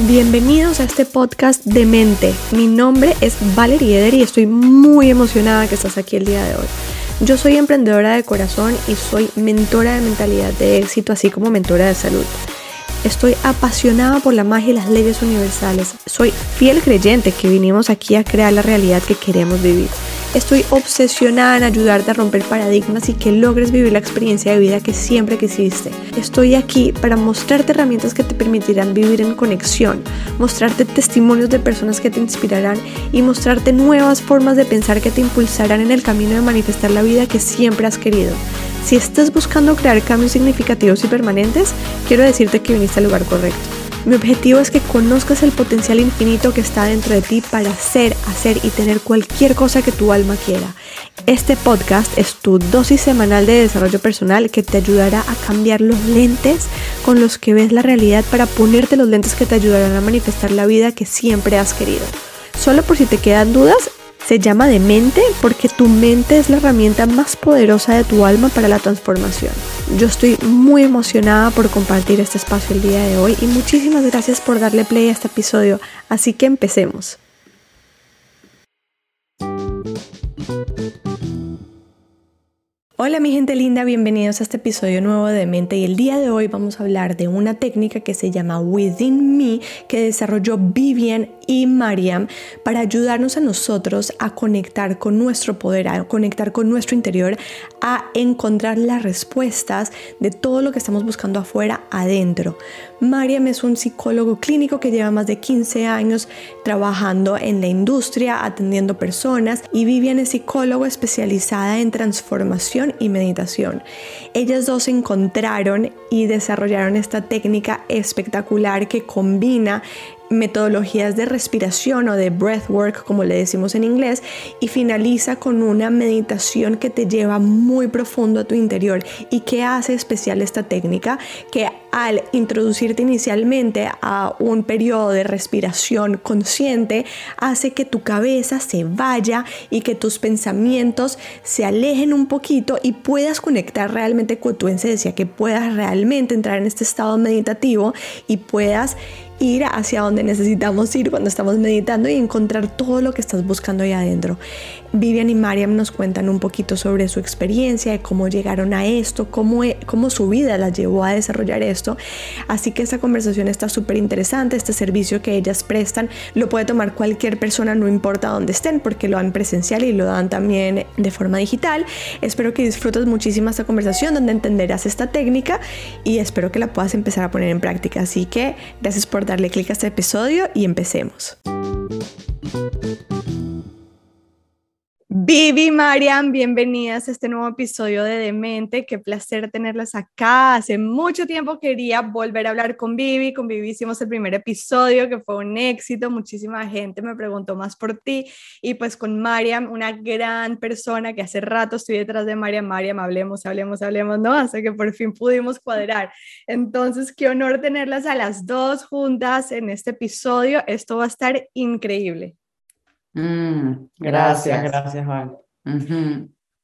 Bienvenidos a este podcast de mente. Mi nombre es Valerie Eder y estoy muy emocionada que estás aquí el día de hoy. Yo soy emprendedora de corazón y soy mentora de mentalidad de éxito, así como mentora de salud. Estoy apasionada por la magia y las leyes universales. Soy fiel creyente que vinimos aquí a crear la realidad que queremos vivir. Estoy obsesionada en ayudarte a romper paradigmas y que logres vivir la experiencia de vida que siempre quisiste. Estoy aquí para mostrarte herramientas que te permitirán vivir en conexión, mostrarte testimonios de personas que te inspirarán y mostrarte nuevas formas de pensar que te impulsarán en el camino de manifestar la vida que siempre has querido. Si estás buscando crear cambios significativos y permanentes, quiero decirte que viniste al lugar correcto. Mi objetivo es que conozcas el potencial infinito que está dentro de ti para ser, hacer y tener cualquier cosa que tu alma quiera. Este podcast es tu dosis semanal de desarrollo personal que te ayudará a cambiar los lentes con los que ves la realidad para ponerte los lentes que te ayudarán a manifestar la vida que siempre has querido. Solo por si te quedan dudas, se llama de mente porque tu mente es la herramienta más poderosa de tu alma para la transformación. Yo estoy muy emocionada por compartir este espacio el día de hoy y muchísimas gracias por darle play a este episodio. Así que empecemos. Hola mi gente linda, bienvenidos a este episodio nuevo de Mente y el día de hoy vamos a hablar de una técnica que se llama Within Me que desarrolló Vivian y Mariam para ayudarnos a nosotros a conectar con nuestro poder, a conectar con nuestro interior, a encontrar las respuestas de todo lo que estamos buscando afuera, adentro. Mariam es un psicólogo clínico que lleva más de 15 años trabajando en la industria, atendiendo personas y Vivian es psicólogo especializada en transformación y meditación. Ellas dos se encontraron y desarrollaron esta técnica espectacular que combina metodologías de respiración o de breathwork, como le decimos en inglés, y finaliza con una meditación que te lleva muy profundo a tu interior. ¿Y qué hace especial esta técnica? Que al introducirte inicialmente a un periodo de respiración consciente, hace que tu cabeza se vaya y que tus pensamientos se alejen un poquito y puedas conectar realmente con tu esencia, que puedas realmente entrar en este estado meditativo y puedas ir hacia donde necesitamos ir cuando estamos meditando y encontrar todo lo que estás buscando ahí adentro. Vivian y Mariam nos cuentan un poquito sobre su experiencia, de cómo llegaron a esto, cómo, e, cómo su vida las llevó a desarrollar esto. Así que esta conversación está súper interesante. Este servicio que ellas prestan lo puede tomar cualquier persona, no importa dónde estén, porque lo dan presencial y lo dan también de forma digital. Espero que disfrutes muchísimo esta conversación donde entenderás esta técnica y espero que la puedas empezar a poner en práctica. Así que gracias por darle clic a este episodio y empecemos. Vivi, Marian, bienvenidas a este nuevo episodio de Demente. Qué placer tenerlas acá. Hace mucho tiempo quería volver a hablar con Vivi. Con Vivi hicimos el primer episodio que fue un éxito. Muchísima gente me preguntó más por ti. Y pues con Mariam, una gran persona que hace rato estoy detrás de Mariam. Mariam, hablemos, hablemos, hablemos, ¿no? Hasta que por fin pudimos cuadrar. Entonces, qué honor tenerlas a las dos juntas en este episodio. Esto va a estar increíble. Mm, gracias, gracias, Juan.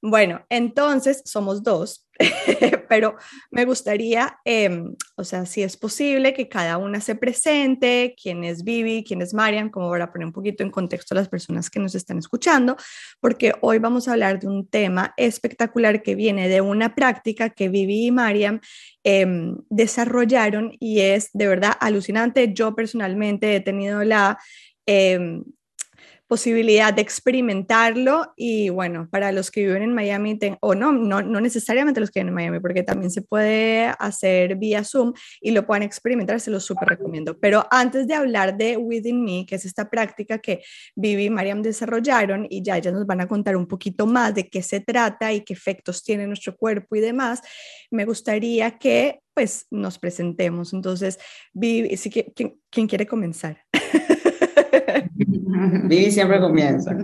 Bueno, entonces somos dos, pero me gustaría, em, o sea, si es posible que cada una se presente, quién es Vivi, quién es Mariam, como para poner un poquito en contexto a las personas que nos están escuchando, porque hoy vamos a hablar de un tema espectacular que viene de una práctica que Vivi y Mariam em, desarrollaron y es de verdad alucinante. Yo personalmente he tenido la... Em, posibilidad de experimentarlo y bueno, para los que viven en Miami, o no, no, no necesariamente los que viven en Miami, porque también se puede hacer vía Zoom y lo puedan experimentar, se lo súper recomiendo. Pero antes de hablar de Within Me, que es esta práctica que Vivi y Mariam desarrollaron y ya ellas nos van a contar un poquito más de qué se trata y qué efectos tiene nuestro cuerpo y demás, me gustaría que pues nos presentemos. Entonces, Vivi, ¿quién, ¿quién quiere comenzar? Vivi siempre comienza.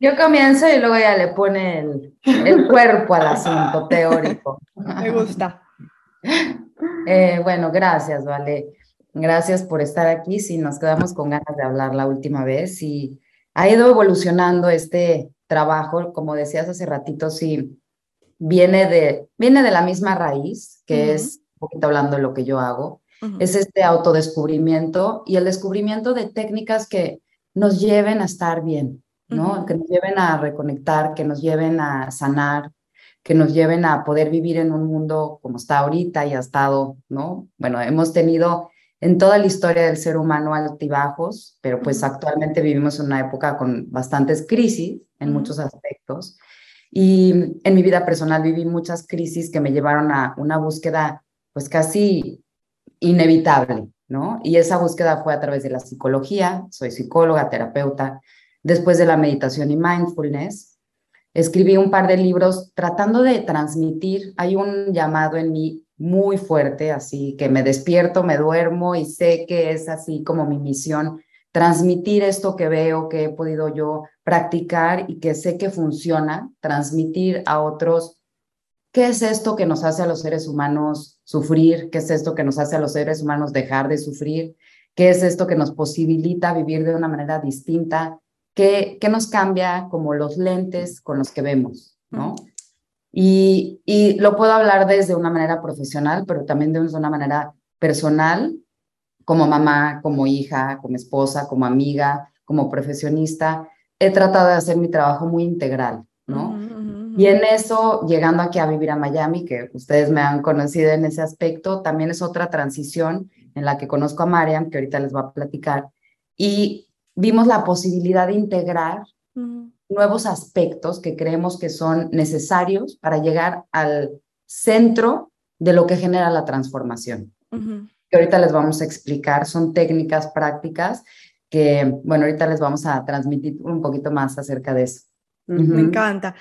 Yo comienzo y luego ya le pone el, el cuerpo al asunto teórico. Me gusta. Eh, bueno, gracias, Vale. Gracias por estar aquí. Si nos quedamos con ganas de hablar la última vez y ha ido evolucionando este trabajo, como decías hace ratito, sí, viene de, viene de la misma raíz, que es un poquito hablando de lo que yo hago Es este autodescubrimiento y el descubrimiento de técnicas que nos lleven a estar bien, ¿no? Que nos lleven a reconectar, que nos lleven a sanar, que nos lleven a poder vivir en un mundo como está ahorita y ha estado, ¿no? Bueno, hemos tenido en toda la historia del ser humano altibajos, pero pues actualmente vivimos en una época con bastantes crisis en muchos aspectos. Y en mi vida personal viví muchas crisis que me llevaron a una búsqueda pues casi inevitable, ¿no? Y esa búsqueda fue a través de la psicología, soy psicóloga, terapeuta, después de la meditación y mindfulness. Escribí un par de libros tratando de transmitir, hay un llamado en mí muy fuerte, así que me despierto, me duermo y sé que es así como mi misión, transmitir esto que veo, que he podido yo practicar y que sé que funciona, transmitir a otros qué es esto que nos hace a los seres humanos sufrir, qué es esto que nos hace a los seres humanos dejar de sufrir, qué es esto que nos posibilita vivir de una manera distinta, qué, qué nos cambia como los lentes con los que vemos, ¿no? Y, lo puedo hablar desde una manera profesional, pero también de una manera personal, como mamá, como hija, como esposa, como amiga, como profesionista. He tratado de hacer mi trabajo muy integral, ¿no? Y en eso, llegando aquí a vivir a Miami, que ustedes me han conocido en ese aspecto, también es otra transición en la que conozco a Mariam, que ahorita les va a platicar, y vimos la posibilidad de integrar nuevos aspectos que creemos que son necesarios para llegar al centro de lo que genera la transformación. Que ahorita les vamos a explicar, son técnicas prácticas que, bueno, ahorita les vamos a transmitir un poquito más acerca de eso. Me encanta.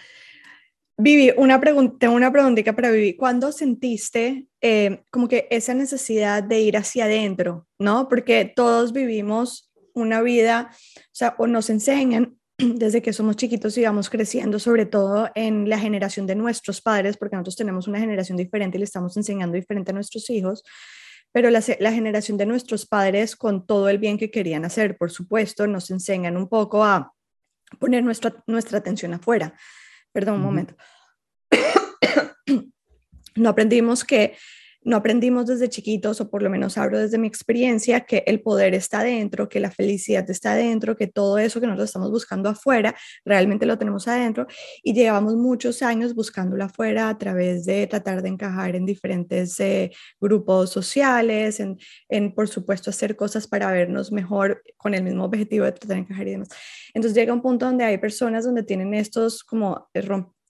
Vivi, una tengo una preguntita para Vivi. ¿Cuándo sentiste eh, como que esa necesidad de ir hacia adentro, no? Porque todos vivimos una vida, o nos enseñan desde que somos chiquitos y vamos creciendo, sobre todo en la generación de nuestros padres, porque nosotros tenemos una generación diferente y le estamos enseñando diferente a nuestros hijos, pero la, la, generación de nuestros padres, con todo el bien que querían hacer, por supuesto, nos enseñan un poco a poner nuestra, nuestra atención afuera. Perdón, un momento. no aprendimos que no aprendimos desde chiquitos, o por lo menos hablo desde mi experiencia, que el poder está dentro, que la felicidad está dentro, que todo eso que nosotros estamos buscando afuera, realmente lo tenemos adentro y llevamos muchos años buscándolo afuera a través de tratar de encajar en diferentes eh, grupos sociales, en, por supuesto, hacer cosas para vernos mejor con el mismo objetivo de tratar de encajar y demás. Entonces llega un punto donde hay personas donde tienen estos como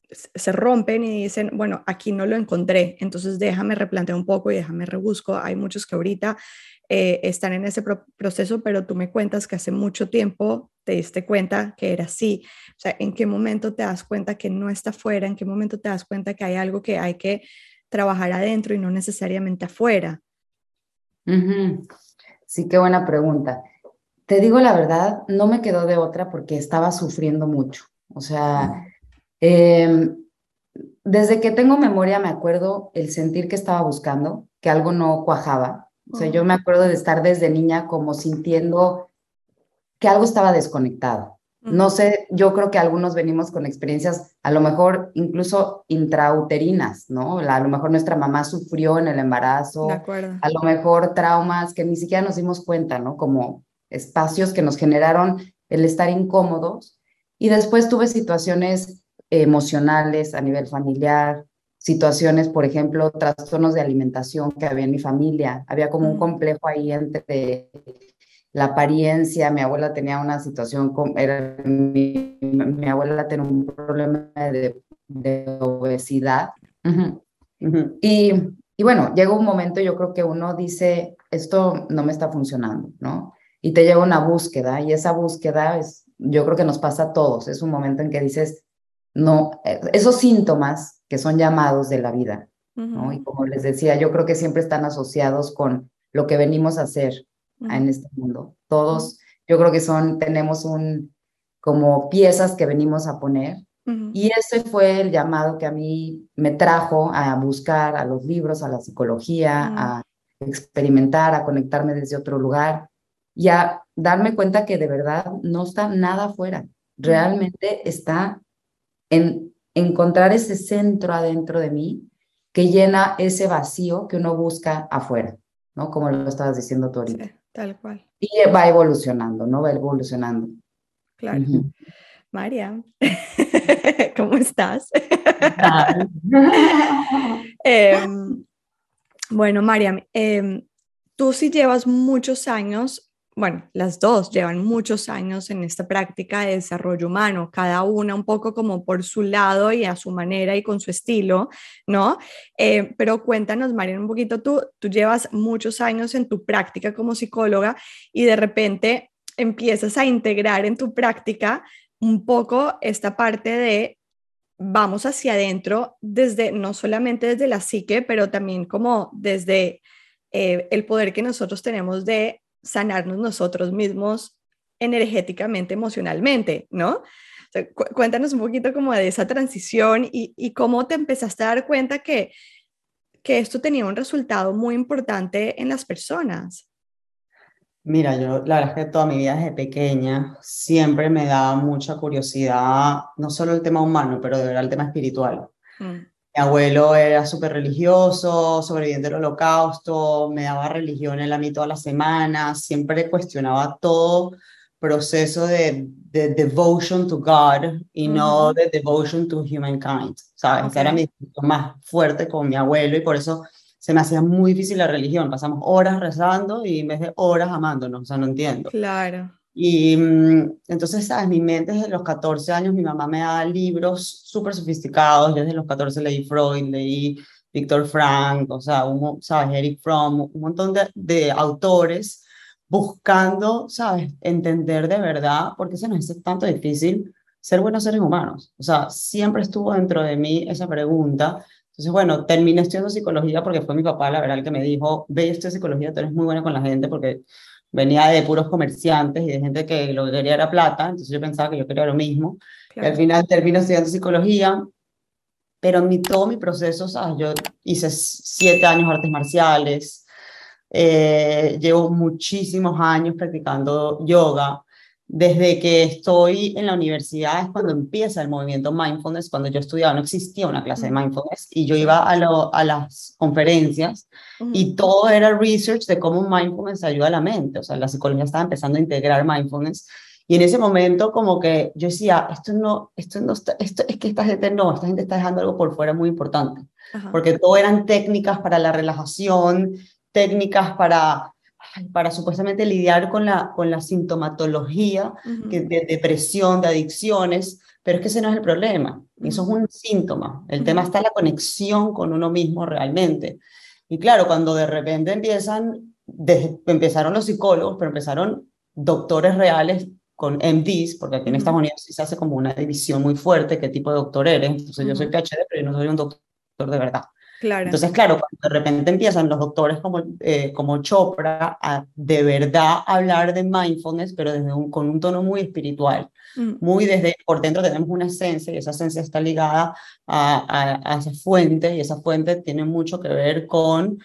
se rompen y dicen, bueno, aquí no lo encontré, entonces déjame replantear un poco y déjame rebusco. Hay muchos que ahorita eh, están en ese proceso, pero tú me cuentas que hace mucho tiempo te diste cuenta que era así. O sea, ¿en qué momento te das cuenta que no está afuera? ¿En qué momento te das cuenta que hay algo que hay que trabajar adentro y no necesariamente afuera? Sí, qué buena pregunta. Te digo la verdad, no me quedó de otra porque estaba sufriendo mucho. O sea, Em, desde que tengo memoria me acuerdo el sentir que estaba buscando, que algo no cuajaba. O sea, yo me acuerdo de estar desde niña como sintiendo que algo estaba desconectado. No sé, yo creo que algunos venimos con experiencias a lo mejor incluso intrauterinas, ¿no? a lo mejor nuestra mamá sufrió en el embarazo, a lo mejor traumas que ni siquiera nos dimos cuenta, ¿no? Como espacios que nos generaron el estar incómodos. Y después tuve situaciones emocionales a nivel familiar, situaciones, por ejemplo, trastornos de alimentación que había en mi familia. Había como un complejo ahí entre la apariencia, mi abuela tenía una situación, era, mi, abuela tenía un problema de, obesidad. Y, y, bueno, llega un momento, yo creo que uno dice, esto no me está funcionando, ¿no? Y te llega una búsqueda y esa búsqueda es, yo creo que nos pasa a todos, es un momento en que dices, no, eh, esos síntomas que son llamados de la vida, ¿no? Y como les decía, yo creo que siempre están asociados con lo que venimos a hacer en este mundo. Todos, yo creo que son, tenemos un, como piezas que venimos a poner. Y ese fue el llamado que a mí me trajo a buscar a los libros, a la psicología, a experimentar, a conectarme desde otro lugar y a darme cuenta que de verdad no está nada afuera, realmente está en encontrar ese centro adentro de mí que llena ese vacío que uno busca afuera. ¿no? Como lo estabas diciendo tú ahorita. tal cual. Y va evolucionando, ¿no? Va evolucionando. Claro. María, ¿cómo estás? Em, bueno, María, em, tú sí llevas muchos años bueno, las dos llevan muchos años en esta práctica de desarrollo humano, cada una un poco como por su lado y a su manera y con su estilo, ¿no? Eh, pero cuéntanos, Marian, un poquito tú, tú llevas muchos años en tu práctica como psicóloga y de repente empiezas a integrar en tu práctica un poco esta parte de vamos hacia adentro desde, no solamente desde la psique, pero también como desde eh, el poder que nosotros tenemos de sanarnos nosotros mismos energéticamente, emocionalmente, ¿no? cuéntanos un poquito como de esa transición y, y, cómo te empezaste a dar cuenta que, que esto tenía un resultado muy importante en las personas. Mira, yo la verdad es que toda mi vida desde pequeña siempre me daba mucha curiosidad, no solo el tema humano, pero de verdad el tema espiritual. Mm. Mi abuelo era súper religioso, sobreviviente del holocausto, me daba religión en la mí todas las semanas, siempre cuestionaba todo proceso de, de devotion to God y no de devotion to humankind, ¿sabes? Era mi más fuerte con mi abuelo y por eso se me hacía muy difícil la religión. Pasamos horas rezando y en vez de horas amándonos, o sea, no entiendo. Claro. Y mm, entonces, ¿sabes? Mi mente desde los 14 años, mi mamá me daba libros súper sofisticados. Desde los 14 leí Freud, leí Víctor Frank, o sea, un, ¿sabes? Eric Fromm, un montón de, de, autores buscando, ¿sabes? Entender de verdad por qué se nos hace tanto difícil ser buenos seres humanos. O sea, siempre estuvo dentro de mí esa pregunta. Entonces, bueno, terminé estudiando psicología porque fue mi papá, la verdad, el que me dijo, ve, estudia psicología, tú eres muy buena con la gente porque venía de puros comerciantes y de gente que lo que quería era plata, entonces yo pensaba que yo quería lo mismo. al final termino estudiando psicología, pero en mi, todo mi proceso, ¿sabes? Yo hice siete años artes marciales, eh, llevo muchísimos años practicando yoga, desde que estoy en la universidad es cuando empieza el movimiento mindfulness. Cuando yo estudiaba no existía una clase de mindfulness y yo iba a, a las conferencias y todo era research de cómo mindfulness ayuda a la mente. O sea, la psicología estaba empezando a integrar mindfulness y en ese momento como que yo decía, esto no, esto no esto es que esta gente no, esta gente está dejando algo por fuera muy importante. Porque todo eran técnicas para la relajación, técnicas para para supuestamente lidiar con la, con la sintomatología de depresión, de adicciones, pero es que ese no es el problema, eso es un síntoma. El tema está en la conexión con uno mismo realmente. Y claro, cuando de repente empiezan, empezaron los psicólogos, pero empezaron doctores reales con MDs, porque aquí en Estados Unidos se hace como una división muy fuerte, qué tipo de doctor eres. Entonces yo soy PhD, pero yo no soy un doctor de verdad. Entonces, claro, cuando de repente empiezan los doctores como, eh, como Chopra a de verdad hablar de mindfulness, pero desde un, con un tono muy espiritual, mm. muy desde, por dentro tenemos una esencia y esa esencia está ligada a, a, esa fuente y esa fuente tiene mucho que ver con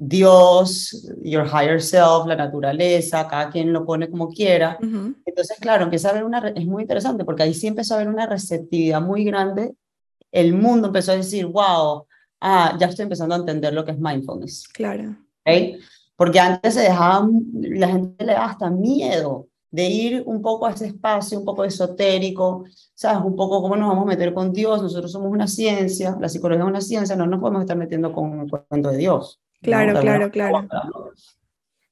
Dios, your higher self, la naturaleza, cada quien lo pone como quiera. Entonces, claro, empieza a haber una, es muy interesante porque ahí sí empezó a haber una receptividad muy grande. El mundo empezó a decir, wow, ah, ya estoy empezando a entender lo que es mindfulness. Claro. ¿Okay? Porque antes se dejaba, la gente le daba hasta miedo de ir un poco a ese espacio, un poco esotérico, ¿sabes? Un poco cómo nos vamos a meter con Dios, nosotros somos una ciencia, la psicología es una ciencia, no nos podemos estar metiendo con el cuento de Dios. Claro, claro, claro.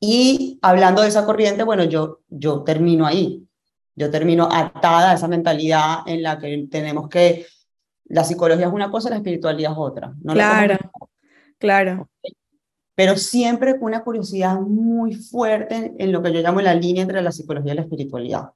Y hablando de esa corriente, bueno, yo, yo termino ahí, yo termino atada a esa mentalidad en la que tenemos que la psicología es una cosa, la espiritualidad es otra. No claro, claro. Pero siempre con una curiosidad muy fuerte en lo que yo llamo la línea entre la psicología y la espiritualidad.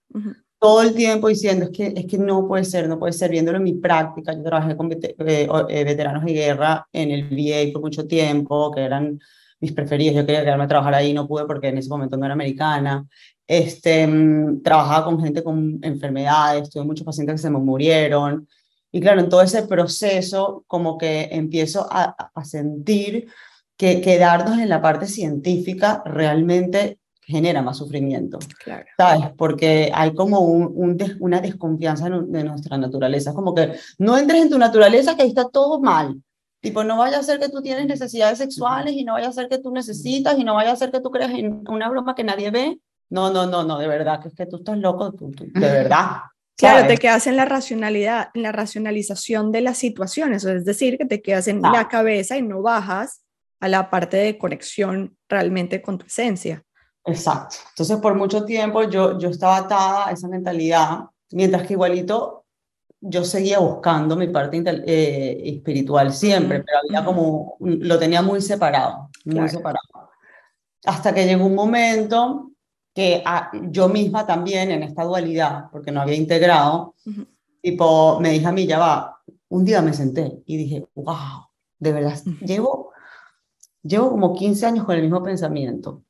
Todo el tiempo diciendo, es que, es que no puede ser, no puede ser, viéndolo en mi práctica. Yo trabajé con eh, eh, veteranos de guerra en el VA por mucho tiempo, que eran mis preferidos. Yo quería quedarme a trabajar ahí, no pude porque en ese momento no era americana. Este, mm, trabajaba con gente con enfermedades, tuve muchos pacientes que se me murieron. Y claro, en todo ese proceso como que empiezo a, a sentir que quedarnos en la parte científica realmente genera más sufrimiento, claro. ¿sabes? Porque hay como un, una desconfianza de nuestra naturaleza, como que no entres en tu naturaleza que ahí está todo mal, Tipo, no vaya a ser que tú tienes necesidades sexuales y no vaya a ser que tú necesitas y no vaya a ser que tú creas en una broma que nadie ve. No, no, no, no, de verdad, que es que tú estás loco, de verdad. Claro, te quedas en la racionalidad, en la racionalización de las situaciones, es decir, que te quedas en la cabeza y no bajas a la parte de conexión realmente con tu esencia. Exacto. Entonces, por mucho tiempo yo, yo estaba atada a esa mentalidad, mientras que igualito yo seguía buscando mi parte eh, espiritual siempre, pero había como, lo tenía muy separado, muy separado. Hasta que llegó un momento que ah, yo misma también en esta dualidad, porque no había integrado, tipo, me dije a mí, ya va, un día me senté y dije, wow, de verdad, llevo, llevo como 15 años con el mismo pensamiento.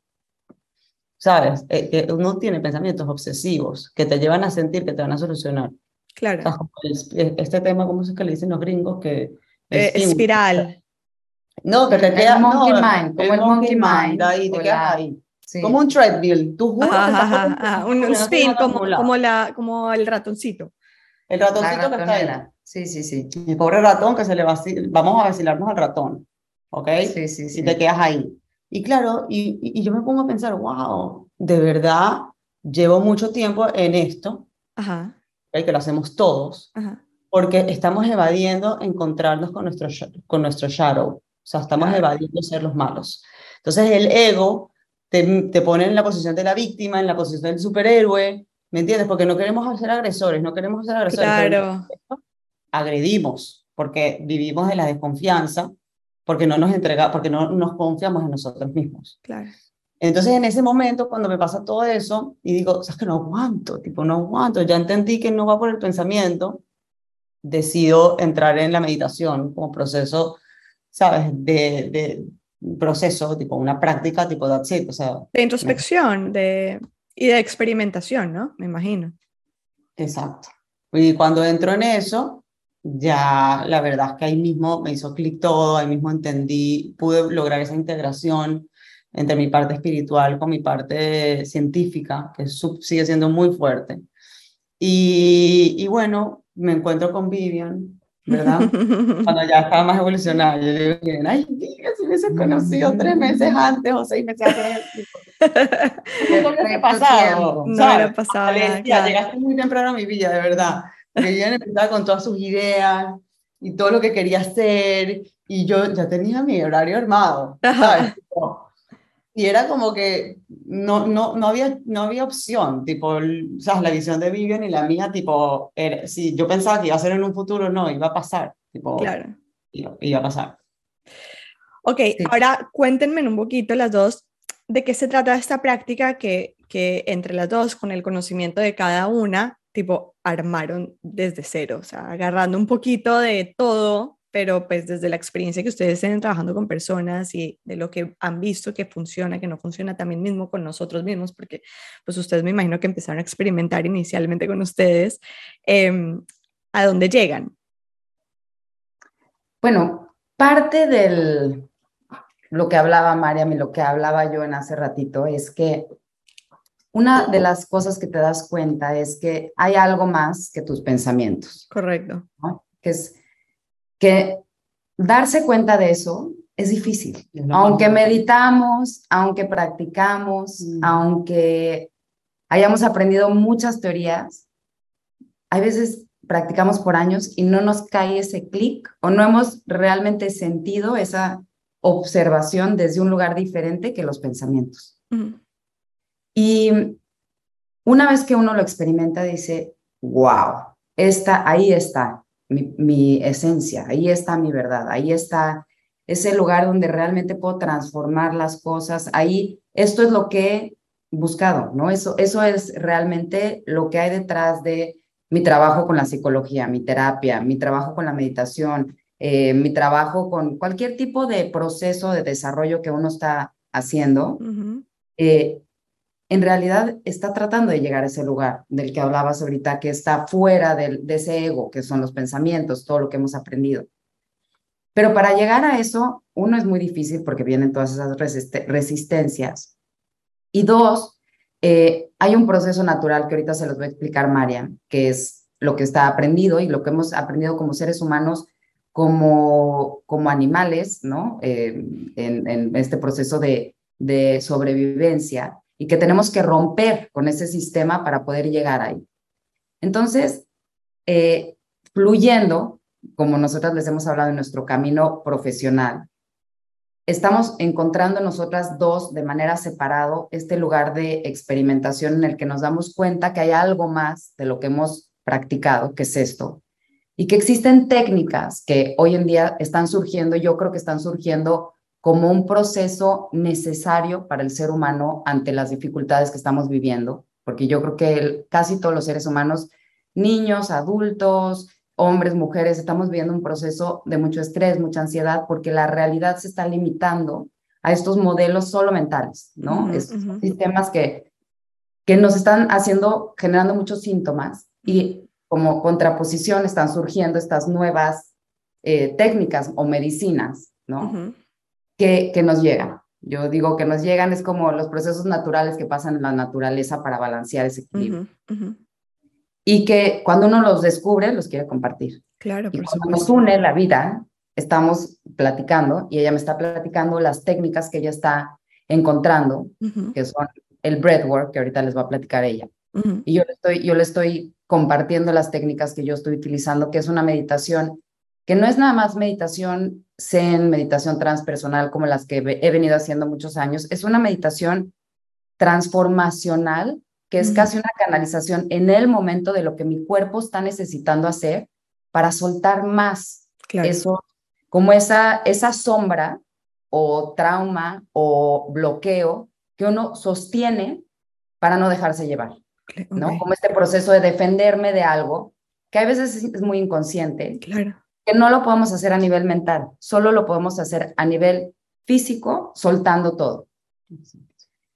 ¿Sabes? Eh, uno tiene pensamientos obsesivos que te llevan a sentir que te van a solucionar. Claro. este tema, ¿cómo es que le dicen los gringos? Que eh, espiral. No, que te queda... El monkey mind, como el monkey mind. Ahí, te quedas ahí. Como un treadmill. Tú juras un, spin, como, como, la, como el ratoncito. El ratoncito que está ahí. Sí, sí, sí. El pobre ratón que se le va Vamos a vacilarnos al ratón. ¿Ok? Sí, sí, sí. Y te quedas ahí. Y claro, y, y, yo me pongo a pensar, wow, de verdad llevo mucho tiempo en esto. Ajá. que lo hacemos todos. Ajá. Porque estamos evadiendo encontrarnos con nuestro, con nuestro shadow. O sea, estamos evadiendo ser los malos. Entonces el ego te, te pone en la posición de la víctima, en la posición del superhéroe, ¿me entiendes? Porque no queremos ser agresores, no queremos ser agresores. Claro. Agredimos, porque vivimos de la desconfianza, porque no nos entrega, porque no nos confiamos en nosotros mismos. Claro. Entonces, en ese momento, cuando me pasa todo eso, y digo, sabes que no aguanto, tipo, no aguanto, ya entendí que no va por el pensamiento, decido entrar en la meditación como proceso, ¿sabes? De, de, proceso, tipo una práctica, tipo that's it, o sea. De introspección de, y de experimentación, ¿no? Me imagino. Exacto. Y cuando entro en eso, ya la verdad es que ahí mismo me hizo clic todo, ahí mismo entendí, pude lograr esa integración entre mi parte espiritual con mi parte científica, que sigue siendo muy fuerte. Y, y bueno, me encuentro con Vivian ¿verdad? Cuando ya estaba más evolucionada, yo digo, ay, diga, si hubiese conocido tres meses antes o seis meses antes. ¿Qué hubiese pasado? No hubiera pasado Ya llegaste muy temprano a mi vida, de verdad. Porque yo empezaba con todas sus ideas y todo lo que quería hacer y yo ya tenía mi horario armado, ¿sabes? Y era como que no, no, no, había, no había opción, tipo, o sea, la visión de Vivian y la mía, tipo, era, si yo pensaba que iba a ser en un futuro, no, iba a pasar, tipo, claro. iba, a pasar. Ok, ahora cuéntenme un poquito las dos de qué se trata esta práctica que, que entre las dos, con el conocimiento de cada una, tipo, armaron desde cero, o sea, agarrando un poquito de todo pero pues desde la experiencia que ustedes estén trabajando con personas y de lo que han visto que funciona, que no funciona también mismo con nosotros mismos, porque pues ustedes me imagino que empezaron a experimentar inicialmente con ustedes, em, ¿a dónde llegan? Bueno, parte del lo que hablaba Mariam y lo que hablaba yo en hace ratito es que una de las cosas que te das cuenta es que hay algo más que tus pensamientos. Correcto. Que es que darse cuenta de eso es difícil. aunque meditamos, aunque practicamos, mm. aunque hayamos aprendido muchas teorías, hay veces practicamos por años y no nos cae ese clic o no hemos realmente sentido esa observación desde un lugar diferente que los pensamientos. Y una vez que uno lo experimenta, dice, wow, está, ahí está, mi, esencia, ahí está mi verdad, ahí está ese lugar donde realmente puedo transformar las cosas, ahí esto es lo que he buscado, ¿no? Eso, eso es realmente lo que hay detrás de mi trabajo con la psicología, mi terapia, mi trabajo con la meditación, eh, mi trabajo con cualquier tipo de proceso de desarrollo que uno está haciendo en realidad está tratando de llegar a ese lugar del que hablabas ahorita, que está fuera de, ese ego, que son los pensamientos, todo lo que hemos aprendido. Pero para llegar a eso, uno es muy difícil porque vienen todas esas resistencias. Y dos, eh, hay un proceso natural que ahorita se los voy a explicar Marian, que es lo que está aprendido y lo que hemos aprendido como seres humanos como, como animales, ¿no? Eh, en, este proceso de, de sobrevivencia y que tenemos que romper con ese sistema para poder llegar ahí. Entonces, eh, fluyendo, como nosotras les hemos hablado en nuestro camino profesional, estamos encontrando nosotras dos de manera separado este lugar de experimentación en el que nos damos cuenta que hay algo más de lo que hemos practicado, que es esto, y que existen técnicas que hoy en día están surgiendo, yo creo que están surgiendo como un proceso necesario para el ser humano ante las dificultades que estamos viviendo, porque yo creo que casi todos los seres humanos, niños, adultos, hombres, mujeres, estamos viviendo un proceso de mucho estrés, mucha ansiedad, porque la realidad se está limitando a estos modelos solo mentales, ¿no? estos sistemas que, que nos están haciendo, generando muchos síntomas y como contraposición están surgiendo estas nuevas eh, técnicas o medicinas, ¿no? Que, que nos llegan. Yo digo que nos llegan es como los procesos naturales que pasan en la naturaleza para balancear ese equilibrio y que cuando uno los descubre, los quiere compartir. Claro, y cuando nos une la vida, estamos platicando y ella me está platicando las técnicas que ella está encontrando, que son el breathwork, que ahorita les va a platicar ella. Y yo le, estoy, yo le estoy compartiendo las técnicas que yo estoy utilizando, que es una meditación que no es nada más meditación zen, meditación transpersonal como las que he venido haciendo muchos años, es una meditación transformacional que es casi una canalización en el momento de lo que mi cuerpo está necesitando hacer para soltar más eso, como esa, esa sombra o trauma o bloqueo que uno sostiene para no dejarse llevar, ¿no? Como este proceso de defenderme de algo que a veces es muy inconsciente, claro. Que no lo podemos hacer a nivel mental, solo lo podemos hacer a nivel físico, soltando todo.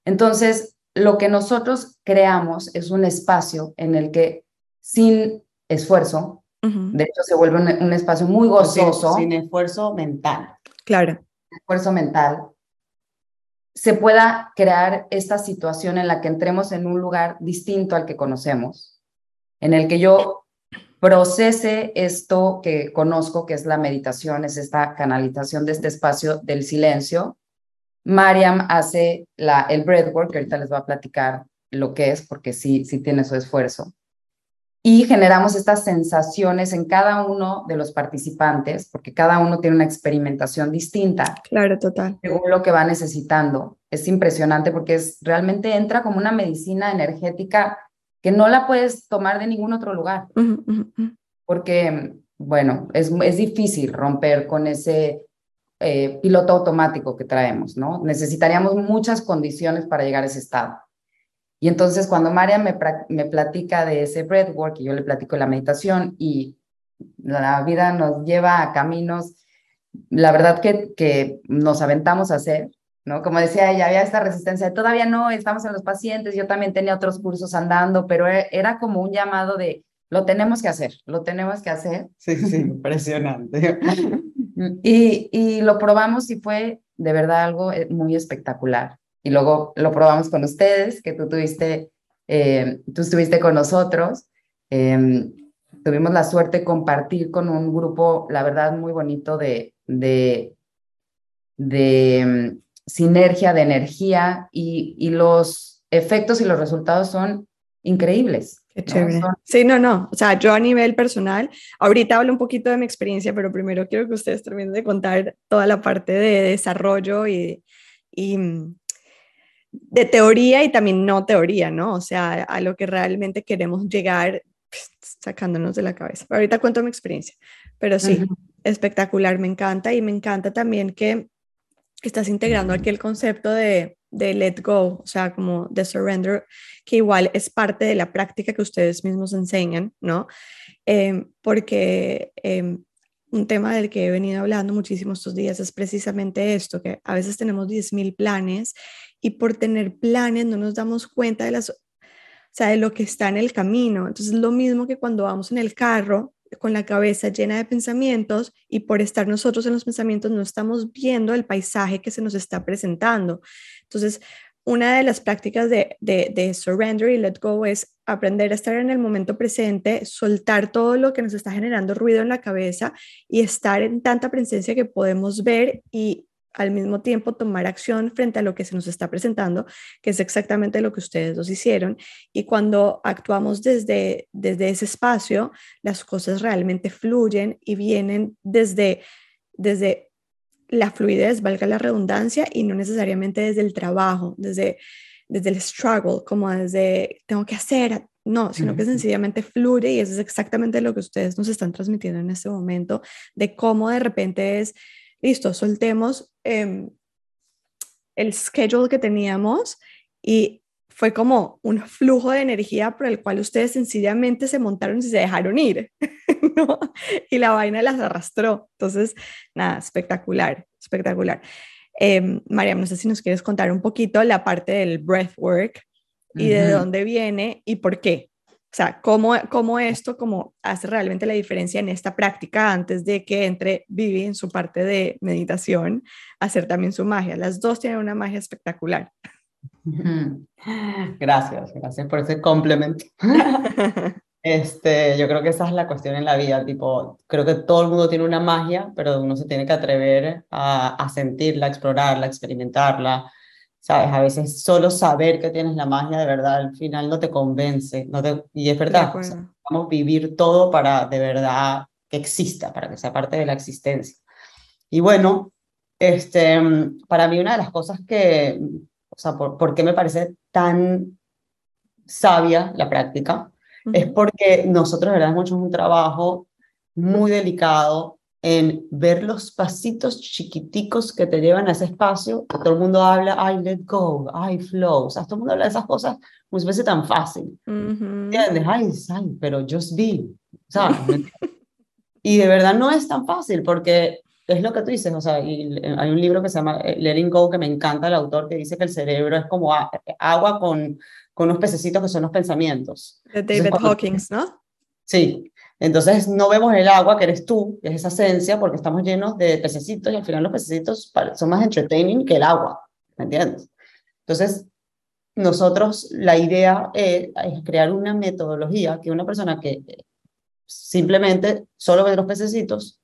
Entonces, lo que nosotros creamos es un espacio en el que sin esfuerzo, de hecho se vuelve un, espacio muy gozoso. Sin, esfuerzo mental. Claro. Esfuerzo mental. Se pueda crear esta situación en la que entremos en un lugar distinto al que conocemos, en el que yo procese esto que conozco, que es la meditación, es esta canalización de este espacio del silencio, Mariam hace la, el breathwork, que ahorita les voy a platicar lo que es, porque sí, sí tiene su esfuerzo. Y generamos estas sensaciones en cada uno de los participantes, porque cada uno tiene una experimentación distinta. Claro, total. Según lo que va necesitando. Es impresionante porque es, realmente entra como una medicina energética que no la puedes tomar de ningún otro lugar. Porque, bueno, es, es difícil romper con ese eh, piloto automático que traemos, ¿no? Necesitaríamos muchas condiciones para llegar a ese estado. Y entonces cuando María me, me platica de ese breathwork y yo le platico la meditación y la vida nos lleva a caminos, la verdad que, que nos aventamos a hacer, ¿no? Como decía ella, había esta resistencia, todavía no, estamos en los pacientes, yo también tenía otros cursos andando, pero e, era como un llamado de, lo tenemos que hacer, lo tenemos que hacer. Sí, sí, impresionante. Y, y lo probamos y fue de verdad algo eh, muy espectacular. Y luego lo probamos con ustedes, que tú tuviste, eh, tú estuviste con nosotros. Em, tuvimos la suerte de compartir con un grupo, la verdad, muy bonito de, de, de em, sinergia, de energía y, y los efectos y los resultados son increíbles. Qué chévere. Sí, no, no. O sea, yo a nivel personal, ahorita hablo un poquito de mi experiencia, pero primero quiero que ustedes terminen de contar toda la parte de desarrollo y, y mm, de teoría y también no teoría, ¿no? O sea, a lo que realmente queremos llegar sacándonos de la cabeza. Pero ahorita cuento mi experiencia, pero sí, espectacular, me encanta y me encanta también que estás integrando aquí el concepto de, de let go, o sea, como de surrender, que igual es parte de la práctica que ustedes mismos enseñan, ¿no? Em, porque em, un tema del que he venido hablando muchísimo estos días es precisamente esto, que a veces tenemos 10.000 planes y por tener planes no nos damos cuenta de las... O sea, de lo que está en el camino. Entonces, lo mismo que cuando vamos en el carro con la cabeza llena de pensamientos y por estar nosotros en los pensamientos no estamos viendo el paisaje que se nos está presentando. Entonces, una de las prácticas de, de, de, surrender y let go es aprender a estar en el momento presente, soltar todo lo que nos está generando ruido en la cabeza y estar en tanta presencia que podemos ver y al mismo tiempo tomar acción frente a lo que se nos está presentando, que es exactamente lo que ustedes dos hicieron. Y cuando actuamos desde, desde ese espacio, las cosas realmente fluyen y vienen desde, desde la fluidez, valga la redundancia, y no necesariamente desde el trabajo, desde, desde el struggle, como desde tengo que hacer, no, sino que sencillamente fluye y eso es exactamente lo que ustedes nos están transmitiendo en este momento, de cómo de repente es, listo, soltemos em, el schedule que teníamos y fue como un flujo de energía por el cual ustedes sencillamente se montaron y se dejaron ir, ¿no? Y la vaina las arrastró. Entonces, nada, espectacular, espectacular. Eh, María, no sé si nos quieres contar un poquito la parte del breathwork y de dónde viene y por qué. O sea, cómo, cómo esto cómo hace realmente la diferencia en esta práctica antes de que entre Vivi en su parte de meditación, hacer también su magia. Las dos tienen una magia espectacular. Gracias, gracias por ese complemento. Este, yo creo que esa es la cuestión en la vida, tipo, creo que todo el mundo tiene una magia, pero uno se tiene que atrever a, a sentirla, a explorarla, a experimentarla, ¿sabes? A veces solo saber que tienes la magia de verdad al final no te convence, no te, y es verdad, vamos a vivir todo para de verdad que exista, para que sea parte de la existencia. Y bueno, este, para mí una de las cosas que, o sea, por, por qué me parece tan sabia la práctica, es porque nosotros, de verdad, hemos hecho un trabajo muy delicado en ver los pasitos chiquiticos que te llevan a ese espacio. Todo el mundo habla, I let go, I flow. O sea, todo el mundo habla de esas cosas como si fuese tan fácil. ¿Entiendes? Ay, ay, pero just be. ¿Sabes? y de verdad no es tan fácil porque es lo que tú dices, o sea, y hay un libro que se llama eh, Letting Go que me encanta el autor que dice que el cerebro es como agua con, con unos pececitos que son los pensamientos. De David Hawkins, ¿no? Sí, entonces no vemos el agua que eres tú, que es esa esencia, porque estamos llenos de pececitos y al final los pececitos son más entertaining que el agua, ¿me entiendes? Entonces, nosotros la idea es, es crear una metodología que una persona que simplemente solo ve los pececitos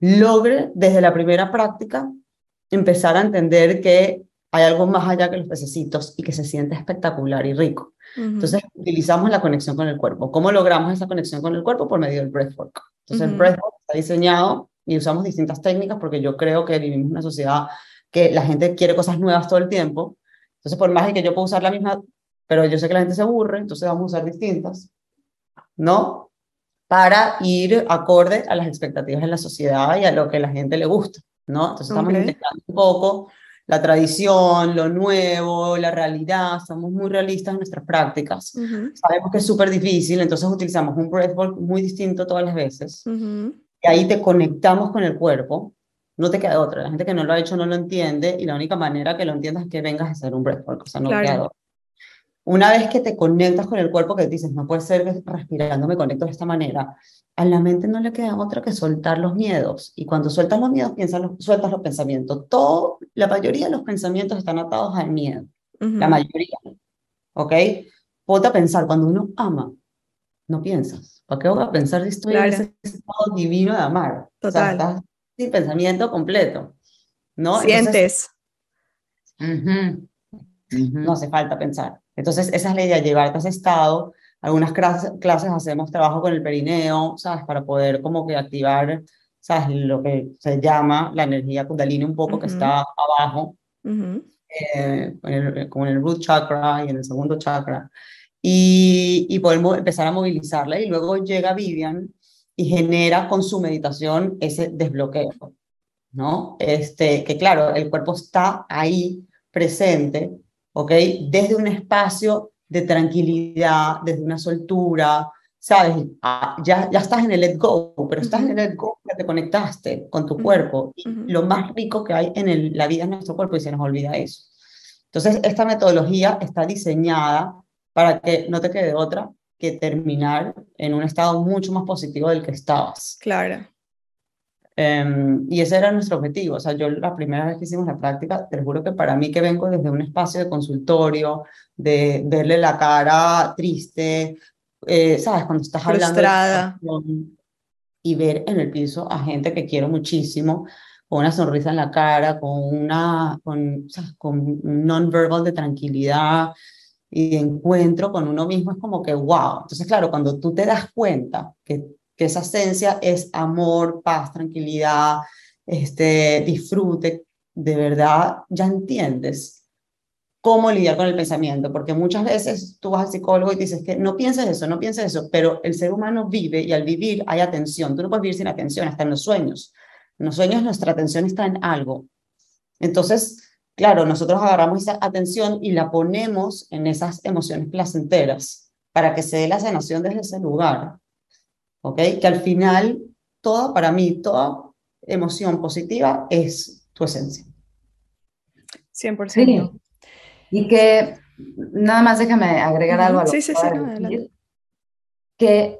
logre desde la primera práctica empezar a entender que hay algo más allá que los pececitos y que se siente espectacular y rico. Entonces, utilizamos la conexión con el cuerpo. ¿Cómo logramos esa conexión con el cuerpo? Por medio del breathwork. Entonces, el breathwork está diseñado y usamos distintas técnicas porque yo creo que vivimos en una sociedad que la gente quiere cosas nuevas todo el tiempo. Entonces, por más de que yo pueda usar la misma, pero yo sé que la gente se aburre, entonces vamos a usar distintas, ¿no? Para ir acorde a las expectativas de la sociedad y a lo que a la gente le gusta, ¿no? Entonces, estamos intentando un poco la tradición, lo nuevo, la realidad, somos muy realistas en nuestras prácticas. Sabemos que es súper difícil, entonces utilizamos un breathwork muy distinto todas las veces. Y ahí te conectamos con el cuerpo, no te queda otra. La gente que no lo ha hecho no lo entiende y la única manera que lo entiendas es que vengas a hacer un breathwork, o sea, no queda otra. Una vez que te conectas con el cuerpo, que dices, no puede ser que respirando me conecto de esta manera, a la mente no le queda otra que soltar los miedos. Y cuando sueltas los miedos, piensas los, sueltas los pensamientos. Todo, la mayoría de los pensamientos están atados al miedo. La mayoría. ¿Ok? Ponte a pensar, cuando uno ama, no piensas. ¿Para qué voy a pensar si estoy en ese estado divino de amar? Total. O sea, sin pensamiento completo. ¿no? Sientes. No hace falta pensar. Entonces, esa es la idea, llevarte a ese estado algunas clases, hacemos trabajo con el perineo, ¿sabes? Para poder como que activar, ¿sabes? Lo que se llama la energía kundalini un poco que está abajo, eh, como en el root chakra y en el segundo chakra. Y, y podemos empezar a movilizarla y luego llega Vivian y genera con su meditación ese desbloqueo, ¿no? Este, que claro, el cuerpo está ahí presente, ¿ok? Desde un espacio de tranquilidad, desde una soltura, ¿sabes? Ah, ya, ya estás en el let go, pero estás en el let go porque te conectaste con tu cuerpo. Y lo más rico que hay en el, la vida es nuestro cuerpo y se nos olvida eso. Entonces, esta metodología está diseñada para que no te quede otra que terminar en un estado mucho más positivo del que estabas. Claro. Em, y ese era nuestro objetivo. O sea, yo la primera vez que hicimos la práctica, te juro que para mí que vengo desde un espacio de consultorio, de verle la cara triste, eh, ¿sabes? Cuando estás Frustrada. hablando y ver en el piso a gente que quiero muchísimo, con una sonrisa en la cara, con, una, con, con un non-verbal de tranquilidad y de encuentro con uno mismo, es como que, wow. Entonces, claro, cuando tú te das cuenta que, que esa esencia es amor, paz, tranquilidad, este, disfrute, de verdad ya entiendes cómo lidiar con el pensamiento, porque muchas veces tú vas al psicólogo y dices que no pienses eso, no pienses eso, pero el ser humano vive y al vivir hay atención. Tú no puedes vivir sin atención, hasta en los sueños. En los sueños nuestra atención está en algo. Entonces, claro, nosotros agarramos esa atención y la ponemos en esas emociones placenteras para que se dé la sanación desde ese lugar. ¿Ok? Que al final, toda, para mí, toda emoción positiva es tu esencia. 100%. Y que, nada más déjame agregar algo a lo sí, sí, sí, que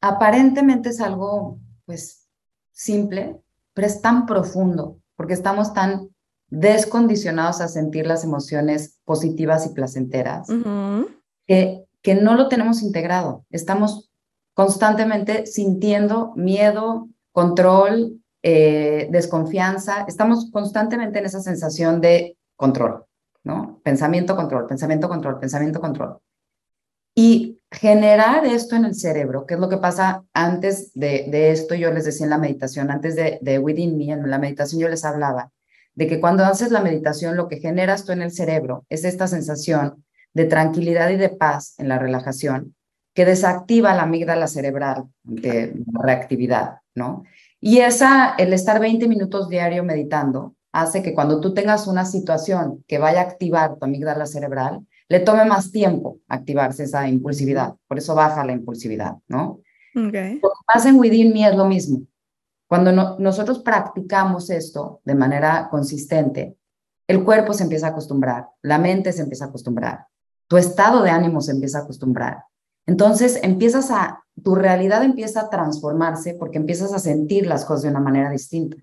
aparentemente es algo, pues, simple, pero es tan profundo, porque estamos tan descondicionados a sentir las emociones positivas y placenteras, que, que no lo tenemos integrado. Estamos constantemente sintiendo miedo, control, eh, desconfianza, estamos constantemente en esa sensación de control, ¿no? Pensamiento, control, pensamiento, control, pensamiento, control. Y generar esto en el cerebro, que es lo que pasa antes de, esto, yo les decía en la meditación, antes de Within Me, en la meditación yo les hablaba de que cuando haces la meditación, lo que generas tú en el cerebro es esta sensación de tranquilidad y de paz en la relajación, que desactiva la amígdala cerebral de reactividad, ¿no? Y esa, el estar 20 minutos diario meditando, hace que cuando tú tengas una situación que vaya a activar tu amígdala cerebral, le tome más tiempo activarse esa impulsividad. Por eso baja la impulsividad, ¿no? Okay. Lo que pasa en Within Me es lo mismo. Cuando nosotros practicamos esto de manera consistente, el cuerpo se empieza a acostumbrar, la mente se empieza a acostumbrar, tu estado de ánimo se empieza a acostumbrar. Entonces empiezas a, tu realidad empieza a transformarse porque empiezas a sentir las cosas de una manera distinta.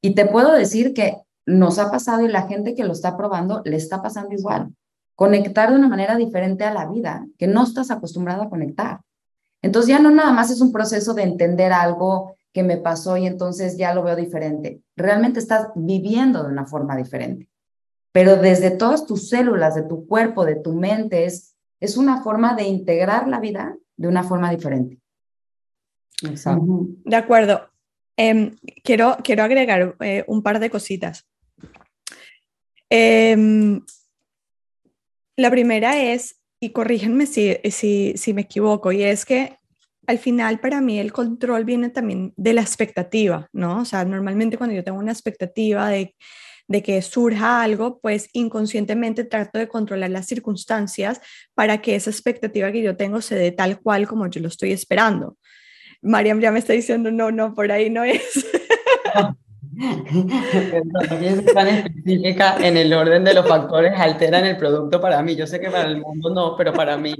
Y te puedo decir que nos ha pasado y la gente que lo está probando le está pasando igual conectar de una manera diferente a la vida que no estás acostumbrado a conectar. Entonces ya no nada más es un proceso de entender algo que me pasó y entonces ya lo veo diferente. Realmente estás viviendo de una forma diferente. Pero desde todas tus células, de tu cuerpo, de tu mente, es, es una forma de integrar la vida de una forma diferente. Exacto. De acuerdo. Eh, quiero, quiero agregar eh, un par de cositas. Eh, la primera es, y corrígenme si, si, si me equivoco, y es que al final para mí el control viene también de la expectativa, ¿no? O sea, normalmente cuando yo tengo una expectativa de, de que surja algo, pues inconscientemente trato de controlar las circunstancias para que esa expectativa que yo tengo se dé tal cual como yo lo estoy esperando. Mariam ya me está diciendo, no, no, por ahí no es. tan específica en el orden de los factores alteran el producto para mí. Yo sé que para el mundo no, pero para mí.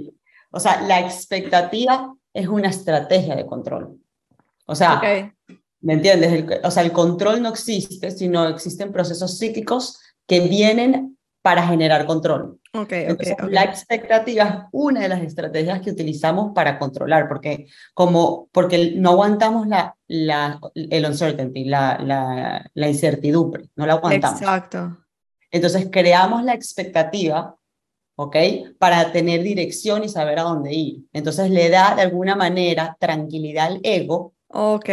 O sea, la expectativa es una estrategia de control. O sea, ¿me entiendes? o sea, el control no existe, sino existen procesos psíquicos que vienen para generar control. Okay, Entonces, La expectativa es una de las estrategias que utilizamos para controlar, porque, como, porque no aguantamos la, la, el uncertainty, la, la, la incertidumbre, no la aguantamos. Exacto. Entonces creamos la expectativa, ¿ok? Para tener dirección y saber a dónde ir. Entonces le da de alguna manera tranquilidad al ego. Ok,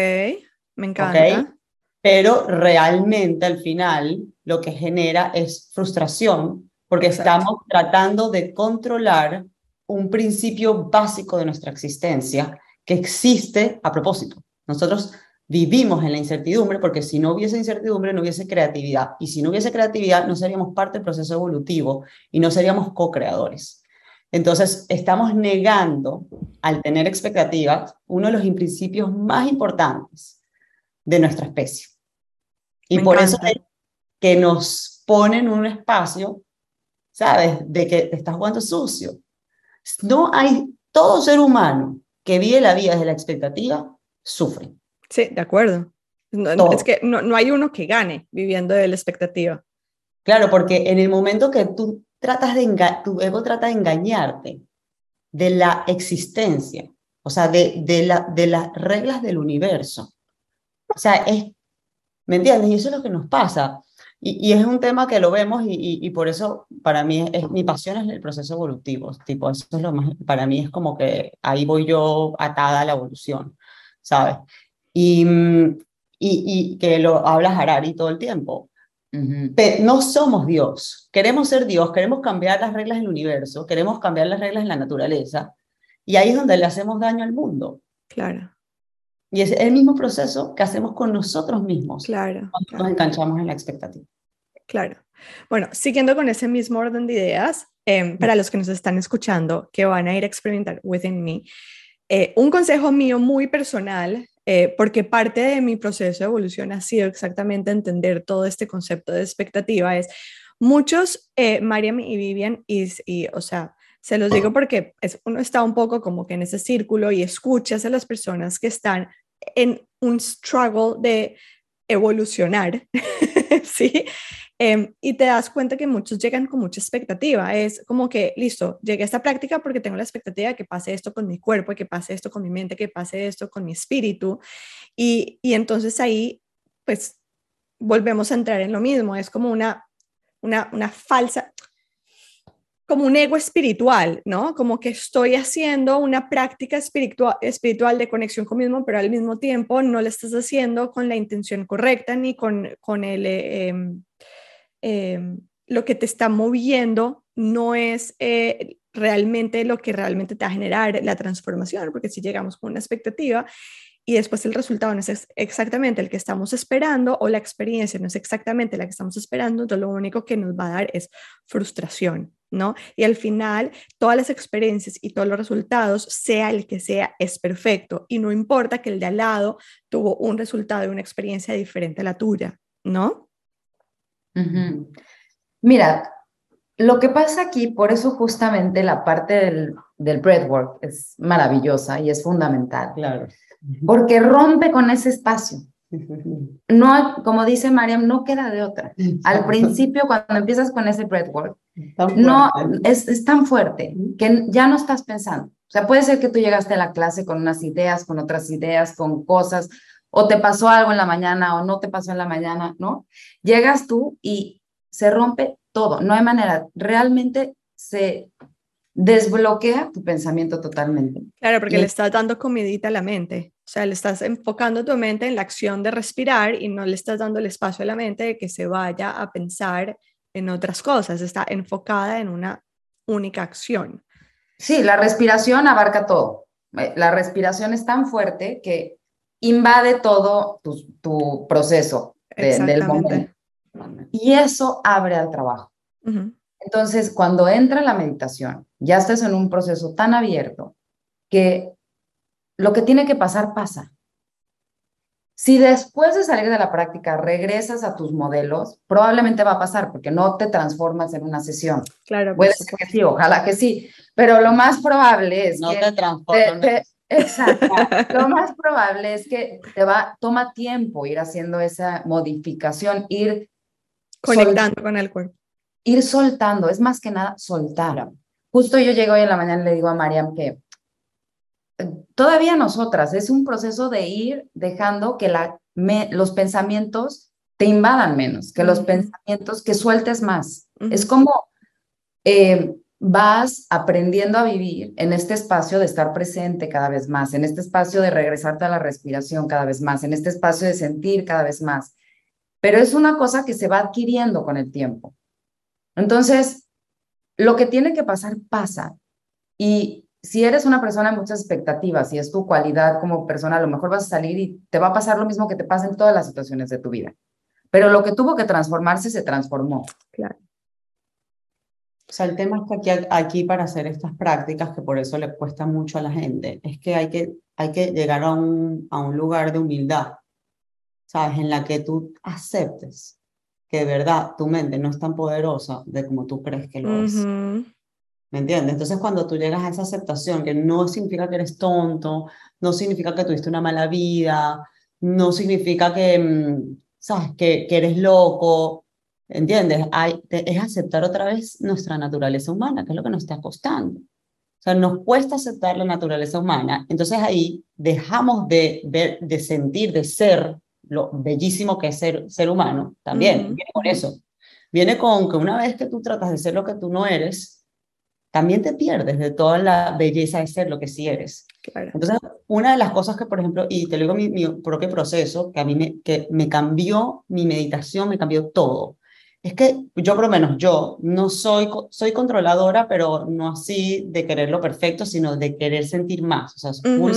me encanta. Pero realmente al final lo que genera es frustración porque estamos tratando de controlar un principio básico de nuestra existencia que existe a propósito. Nosotros vivimos en la incertidumbre porque si no hubiese incertidumbre no hubiese creatividad y si no hubiese creatividad no seríamos parte del proceso evolutivo y no seríamos co-creadores. Entonces, estamos negando al tener expectativas uno de los principios más importantes de nuestra especie. Y por eso es que nos ponen un espacio ¿sabes? De que te estás jugando sucio. No hay, todo ser humano que vive la vida desde la expectativa sufre. Sí, de acuerdo. es que no, no hay uno que gane viviendo de la expectativa. Claro, porque en el momento que tú tratas de, tu ego trata de engañarte de la existencia, o sea, de, de, la, de las reglas del universo. O sea, es, ¿me entiendes? Y eso es lo que nos pasa. Y, y es un tema que lo vemos y, y, por eso para mí es, mi pasión es el proceso evolutivo. Tipo, eso es lo más, para mí es como que ahí voy yo atada a la evolución, ¿sabes? Y, y, y que lo habla Harari todo el tiempo. Pero no somos Dios. Queremos ser Dios, queremos cambiar las reglas del universo, queremos cambiar las reglas de la naturaleza. Y ahí es donde le hacemos daño al mundo. Claro. Y es el mismo proceso que hacemos con nosotros mismos. Claro. Cuando nos enganchamos en la expectativa. Claro. Bueno, siguiendo con ese mismo orden de ideas, em, para los que nos están escuchando, que van a ir a experimentar Within Me, eh, un consejo mío muy personal eh, porque parte de mi proceso de evolución ha sido exactamente entender todo este concepto de expectativa, es muchos, eh, Mariam y Vivian, y, y, o sea, se los digo porque es, uno está un poco como que en ese círculo y escuchas a las personas que están en un struggle de evolucionar, ¿sí? Em, y te das cuenta que muchos llegan con mucha expectativa. Es como que, listo, llegué a esta práctica porque tengo la expectativa de que pase esto con mi cuerpo, que pase esto con mi mente, que pase esto con mi espíritu. Y, y entonces ahí, pues, volvemos a entrar en lo mismo. Es como una, una, una falsa, como un ego espiritual, ¿no? Como que estoy haciendo una práctica espiritual, espiritual de conexión conmigo, pero al mismo tiempo no lo estás haciendo con la intención correcta ni con, con el... Eh, Em, lo que te está moviendo no es eh, realmente lo que realmente te va a generar la transformación, porque si llegamos con una expectativa y después el resultado no es exactamente el que estamos esperando o la experiencia no es exactamente la que estamos esperando, entonces lo único que nos va a dar es frustración, ¿no? Y al final, todas las experiencias y todos los resultados, sea el que sea, es perfecto y no importa que el de al lado tuvo un resultado y una experiencia diferente a la tuya, ¿no? Mira, lo que pasa aquí, por eso justamente la parte del, del breathwork es maravillosa y es fundamental. Claro. Porque rompe con ese espacio. No, como dice Mariam, no queda de otra. Al principio, cuando empiezas con ese breathwork, no es, es, tan fuerte que ya no estás pensando. O sea, puede ser que tú llegaste a la clase con unas ideas, con otras ideas, con cosas, o te pasó algo en la mañana o no te pasó en la mañana, ¿no? Llegas tú y se rompe todo, no hay manera, realmente se desbloquea tu pensamiento totalmente. Claro, porque le estás dando comidita a la mente, o sea, le estás enfocando tu mente en la acción de respirar y no le estás dando el espacio a la mente de que se vaya a pensar en otras cosas, está enfocada en una única acción. Sí, la respiración abarca todo. Eh, la respiración es tan fuerte que invade todo tu, proceso del momento. Y eso abre al trabajo. Entonces, cuando entra la meditación, ya estás en un proceso tan abierto que lo que tiene que pasar pasa. Si después de salir de la práctica regresas a tus modelos, probablemente va a pasar porque no te transformas en una sesión. Claro. Puede ser que sí, ojalá que sí, pero lo más probable es no que te transformas. Exacto. Lo más probable es que te va, toma tiempo ir haciendo esa modificación, ir conectando con el cuerpo. Ir soltando, es más que nada soltar. Justo yo llego hoy en la mañana y le digo a Mariam que todavía nosotras es un proceso de ir dejando que la, los pensamientos te invadan menos, que los pensamientos, que sueltes más. Es como eh, vas aprendiendo a vivir en este espacio de estar presente cada vez más, en este espacio de regresarte a la respiración cada vez más, en este espacio de sentir cada vez más. Pero es una cosa que se va adquiriendo con el tiempo. Entonces, lo que tiene que pasar pasa. Y si eres una persona de muchas expectativas y es tu cualidad como persona, a lo mejor vas a salir y te va a pasar lo mismo que te pasa en todas las situaciones de tu vida. Pero lo que tuvo que transformarse se transformó. Claro. O sea, el tema es que aquí, aquí para hacer estas prácticas, que por eso le cuesta mucho a la gente, es que hay que, hay que llegar a un, a un lugar de humildad, ¿sabes? En la que tú aceptes que de verdad tu mente no es tan poderosa de como tú crees que lo es. ¿Me entiendes? Entonces cuando tú llegas a esa aceptación, que no significa que eres tonto, no significa que tuviste una mala vida, no significa que, mm, ¿sabes? Que, que eres loco, ¿entiendes? Hay, es aceptar otra vez nuestra naturaleza humana, que es lo que nos está costando. O sea, nos cuesta aceptar la naturaleza humana, entonces ahí dejamos de ver, de sentir, de ser lo bellísimo que es ser, ser humano, también, viene con eso. Viene con que una vez que tú tratas de ser lo que tú no eres, también te pierdes de toda la belleza de ser lo que sí eres. Entonces, una de las cosas que, por ejemplo, y te lo digo mi, mi propio proceso, que a mí me, que me cambió mi meditación, me cambió todo. Es que yo, por lo menos yo, no soy, soy controladora, pero no así de querer lo perfecto, sino de querer sentir más. O sea, full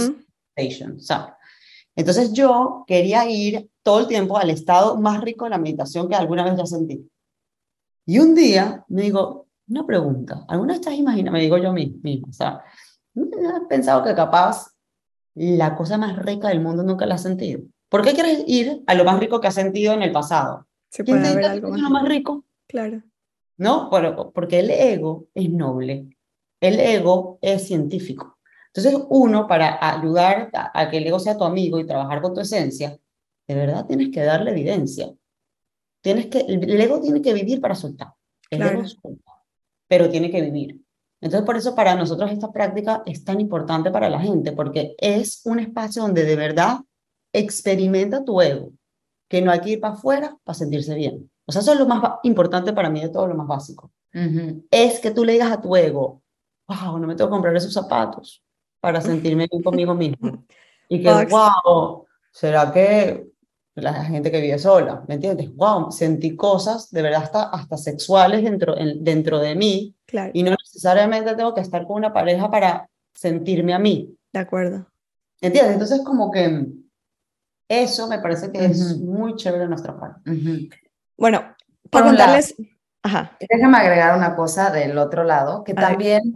sensation, ¿sabes? Entonces yo quería ir todo el tiempo al estado más rico de la meditación que alguna vez ya sentí. Y un día me digo, una pregunta, ¿alguna vez estás imaginando, me digo yo misma, o sea, ¿has pensado que capaz la cosa más rica del mundo nunca la has sentido? ¿Por qué quieres ir a lo más rico que has sentido en el pasado? ¿Se puede haber algo más, lo más rico? Claro. ¿No? Porque el ego es noble, el ego es científico. Entonces, uno, para ayudar a, que el ego sea tu amigo y trabajar con tu esencia, de verdad tienes que darle evidencia. Tienes que, el ego tiene que vivir para soltar. El ego suelta, pero tiene que vivir. Entonces, por eso para nosotros esta práctica es tan importante para la gente, porque es un espacio donde de verdad experimenta tu ego, que no hay que ir para afuera para sentirse bien. O sea, eso es lo más importante para mí de todo, lo más básico. Es que tú le digas a tu ego, wow, no me tengo que comprar esos zapatos, para sentirme bien conmigo mismo. Y que, wow, ¿será que la gente que vive sola, ¿me entiendes? Wow, sentí cosas de verdad hasta, hasta sexuales dentro, dentro de mí claro. y no necesariamente tengo que estar con una pareja para sentirme a mí. De acuerdo. ¿Entiendes? Entonces como que eso me parece que es muy chévere de nuestra parte. Bueno, para contarles... Ajá. Déjame agregar una cosa del otro lado, que también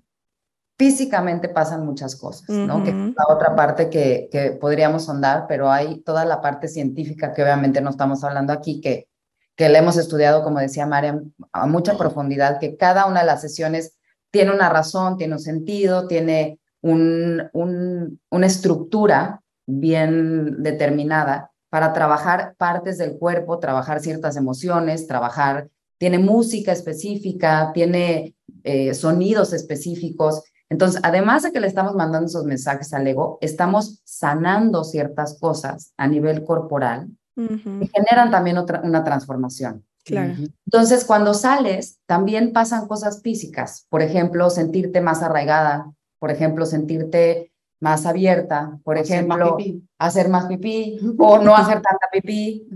físicamente pasan muchas cosas, ¿no? Que es la otra parte que, que podríamos sondar, pero hay toda la parte científica que obviamente no estamos hablando aquí, que, que le hemos estudiado, como decía Mariam, a mucha profundidad, que cada una de las sesiones tiene una razón, tiene un sentido, tiene un, un, una estructura bien determinada para trabajar partes del cuerpo, trabajar ciertas emociones, trabajar, tiene música específica, tiene eh, sonidos específicos entonces, además de que le estamos mandando esos mensajes al ego, estamos sanando ciertas cosas a nivel corporal que generan también otra, una transformación. Claro. Entonces, cuando sales, también pasan cosas físicas. Por ejemplo, sentirte más arraigada, por ejemplo, sentirte más abierta, por ejemplo, hacer más pipí o no hacer tanta pipí,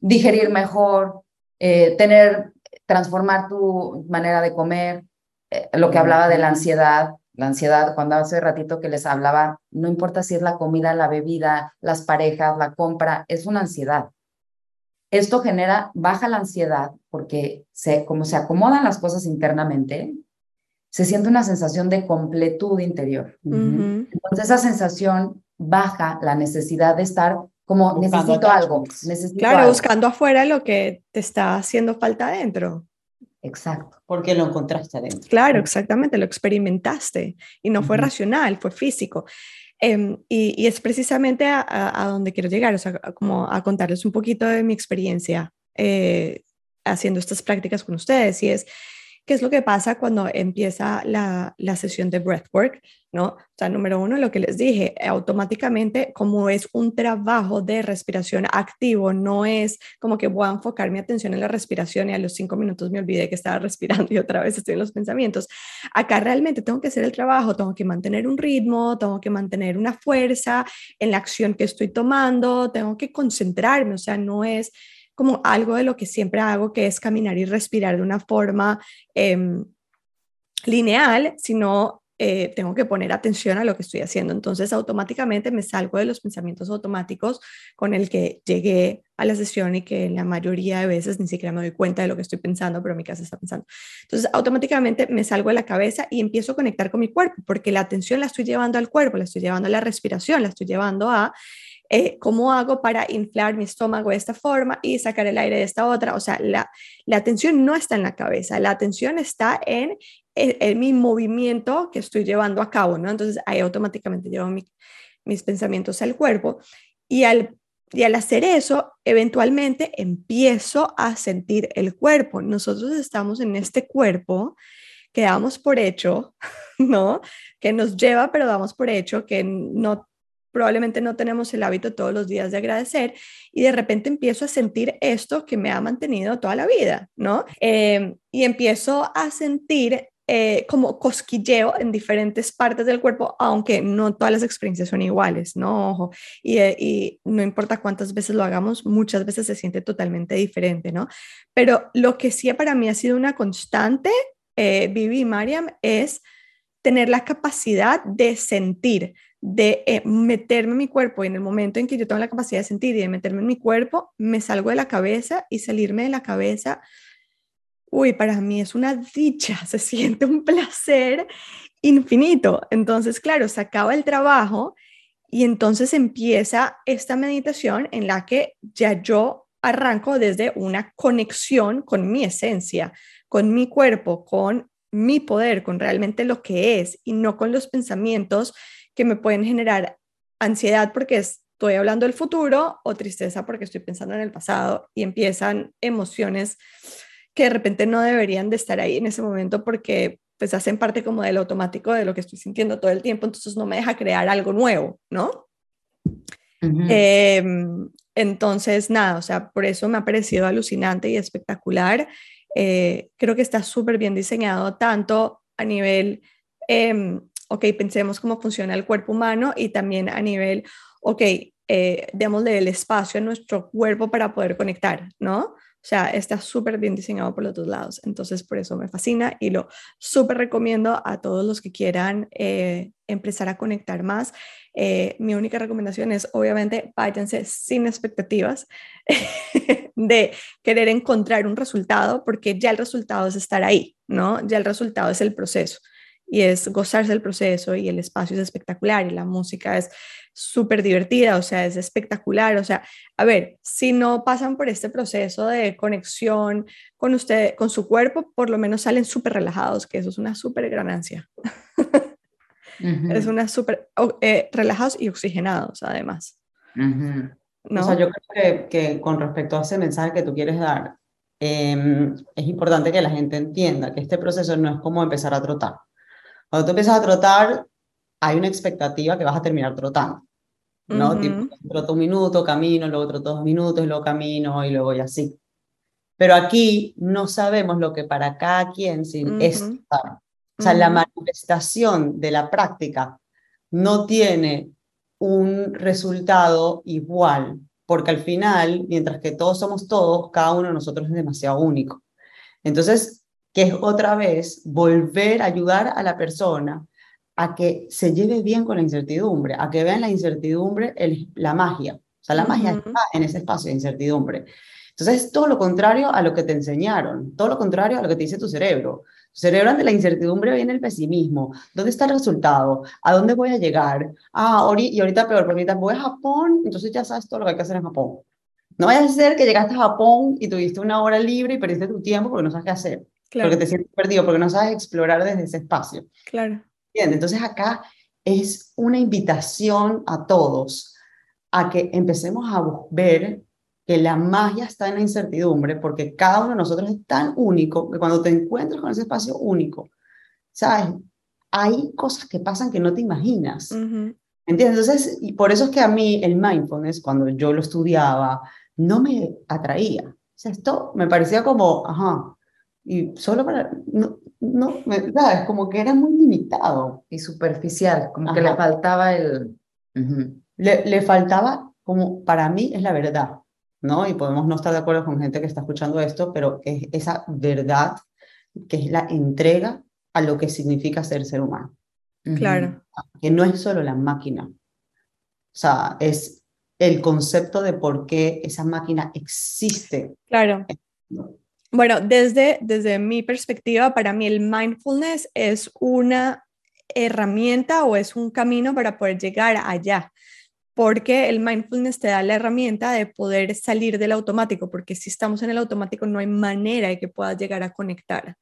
digerir mejor, eh, tener, transformar tu manera de comer, eh, lo que hablaba de la ansiedad, la ansiedad, cuando hace ratito que les hablaba, no importa si es la comida, la bebida, las parejas, la compra, es una ansiedad. Esto genera, baja la ansiedad porque se, como se acomodan las cosas internamente, se siente una sensación de completud interior. Entonces esa sensación baja la necesidad de estar como necesito algo, necesito Claro, buscando afuera lo que te está haciendo falta adentro. Exacto. Porque lo encontraste adentro. Claro, exactamente, lo experimentaste y no fue racional, fue físico. Em, y, es precisamente a, donde quiero llegar, o sea, como a contarles un poquito de mi experiencia eh, haciendo estas prácticas con ustedes. Y es, ¿qué es lo que pasa cuando empieza la, la sesión de breathwork? ¿no? O sea, número uno, lo que les dije, automáticamente, como es un trabajo de respiración activo, no es como que voy a enfocar mi atención en la respiración y a los cinco minutos me olvidé que estaba respirando y otra vez estoy en los pensamientos. Acá realmente tengo que hacer el trabajo, tengo que mantener un ritmo, tengo que mantener una fuerza en la acción que estoy tomando, tengo que concentrarme, o sea, no es como algo de lo que siempre hago, que es caminar y respirar de una forma em, lineal, sino eh, tengo que poner atención a lo que estoy haciendo. Entonces, automáticamente me salgo de los pensamientos automáticos con el que llegué a la sesión y que la mayoría de veces ni siquiera me doy cuenta de lo que estoy pensando, pero mi casa está pensando. Entonces, automáticamente me salgo de la cabeza y empiezo a conectar con mi cuerpo, porque la atención la estoy llevando al cuerpo, la estoy llevando a la respiración, la estoy llevando a eh, cómo hago para inflar mi estómago de esta forma y sacar el aire de esta otra. O sea, la, la atención no está en la cabeza, la atención está en el, mi movimiento que estoy llevando a cabo, ¿no? Entonces ahí automáticamente llevo mis pensamientos al cuerpo y al y al hacer eso, eventualmente empiezo a sentir el cuerpo. Nosotros estamos en este cuerpo que damos por hecho, ¿no? Que nos lleva, pero damos por hecho que no probablemente no tenemos el hábito todos los días de agradecer y de repente empiezo a sentir esto que me ha mantenido toda la vida, ¿no? Em, y empiezo a sentir eh, como cosquilleo en diferentes partes del cuerpo, aunque no todas las experiencias son iguales, ¿no? Ojo, y, eh, y, no importa cuántas veces lo hagamos, muchas veces se siente totalmente diferente, ¿no? Pero lo que sí para mí ha sido una constante, eh, Vivi y Mariam, es tener la capacidad de sentir, de eh, meterme en mi cuerpo y en el momento en que yo tengo la capacidad de sentir y de meterme en mi cuerpo, me salgo de la cabeza y salirme de la cabeza, uy, para mí es una dicha, se siente un placer infinito. Entonces, claro, se acaba el trabajo y entonces empieza esta meditación en la que ya yo arranco desde una conexión con mi esencia, con mi cuerpo, con mi poder, con realmente lo que es y no con los pensamientos que me pueden generar ansiedad porque estoy hablando del futuro o tristeza porque estoy pensando en el pasado y empiezan emociones que de repente no deberían de estar ahí en ese momento porque pues hacen parte como del automático de lo que estoy sintiendo todo el tiempo, entonces no me deja crear algo nuevo, ¿no? Em, entonces, nada, o sea, por eso me ha parecido alucinante y espectacular. Eh, creo que está súper bien diseñado tanto a nivel eh, ok, pensemos cómo funciona el cuerpo humano y también a nivel, ok, eh, démosle el espacio a nuestro cuerpo para poder conectar, ¿no? O sea, está súper bien diseñado por los dos lados. Entonces, por eso me fascina y lo súper recomiendo a todos los que quieran eh, empezar a conectar más. Eh, mi única recomendación es, obviamente, váyanse sin expectativas de querer encontrar un resultado, porque ya el resultado es estar ahí, ¿no? Ya el resultado es el proceso y es gozarse del proceso y el espacio es espectacular y la música es súper divertida, o sea, es espectacular, o sea, a ver, si no pasan por este proceso de conexión con usted, con su cuerpo, por lo menos salen súper relajados, que eso es una súper ganancia. Es una súper, eh, relajados y oxigenados además. ¿No? O sea, yo creo que, que, con respecto a ese mensaje que tú quieres dar, em, es importante que la gente entienda que este proceso no es como empezar a trotar. Cuando tú empiezas a trotar, hay una expectativa que vas a terminar trotando, ¿no? Tipo, troto un minuto, camino, luego troto dos minutos, luego camino y luego y así. Pero aquí no sabemos lo que para cada quien sin es O sea, la manifestación de la práctica no tiene un resultado igual, porque al final, mientras que todos somos todos, cada uno de nosotros es demasiado único. Entonces, que es otra vez volver a ayudar a la persona a que se lleve bien con la incertidumbre, a que vean la incertidumbre, la magia. O sea, la magia está en ese espacio de incertidumbre. Entonces, es todo lo contrario a lo que te enseñaron, todo lo contrario a lo que te dice tu cerebro. Cerebro ante la incertidumbre viene el pesimismo. ¿Dónde está el resultado? ¿A dónde voy a llegar? Ah, y ahorita peor, porque ahorita voy a Japón, entonces ya sabes todo lo que hay que hacer en Japón. No vaya a ser que llegaste a Japón y tuviste una hora libre y perdiste tu tiempo porque no sabes qué hacer. Porque te sientes perdido, porque no sabes explorar desde ese espacio. Claro. Bien, entonces acá es una invitación a todos a que empecemos a ver que la magia está en la incertidumbre, porque cada uno de nosotros es tan único que cuando te encuentras con ese espacio único, ¿sabes? Hay cosas que pasan que no te imaginas. ¿Entiendes? Entonces, y por eso es que a mí el mindfulness, cuando yo lo estudiaba, no me atraía. O sea, esto me parecía como, ajá, y solo para, no, no, ¿sabes? Como que era muy limitado. Y superficial, como que le faltaba el... le, le, faltaba, como para mí es la verdad, ¿no? Y podemos no estar de acuerdo con gente que está escuchando esto, pero es esa verdad que es la entrega a lo que significa ser ser humano. Claro. Que no es solo la máquina. O sea, es el concepto de por qué esa máquina existe. Claro. Bueno, desde, desde mi perspectiva, para mí el mindfulness es una herramienta o es un camino para poder llegar allá, porque el mindfulness te da la herramienta de poder salir del automático, porque si estamos en el automático no hay manera de que puedas llegar a conectar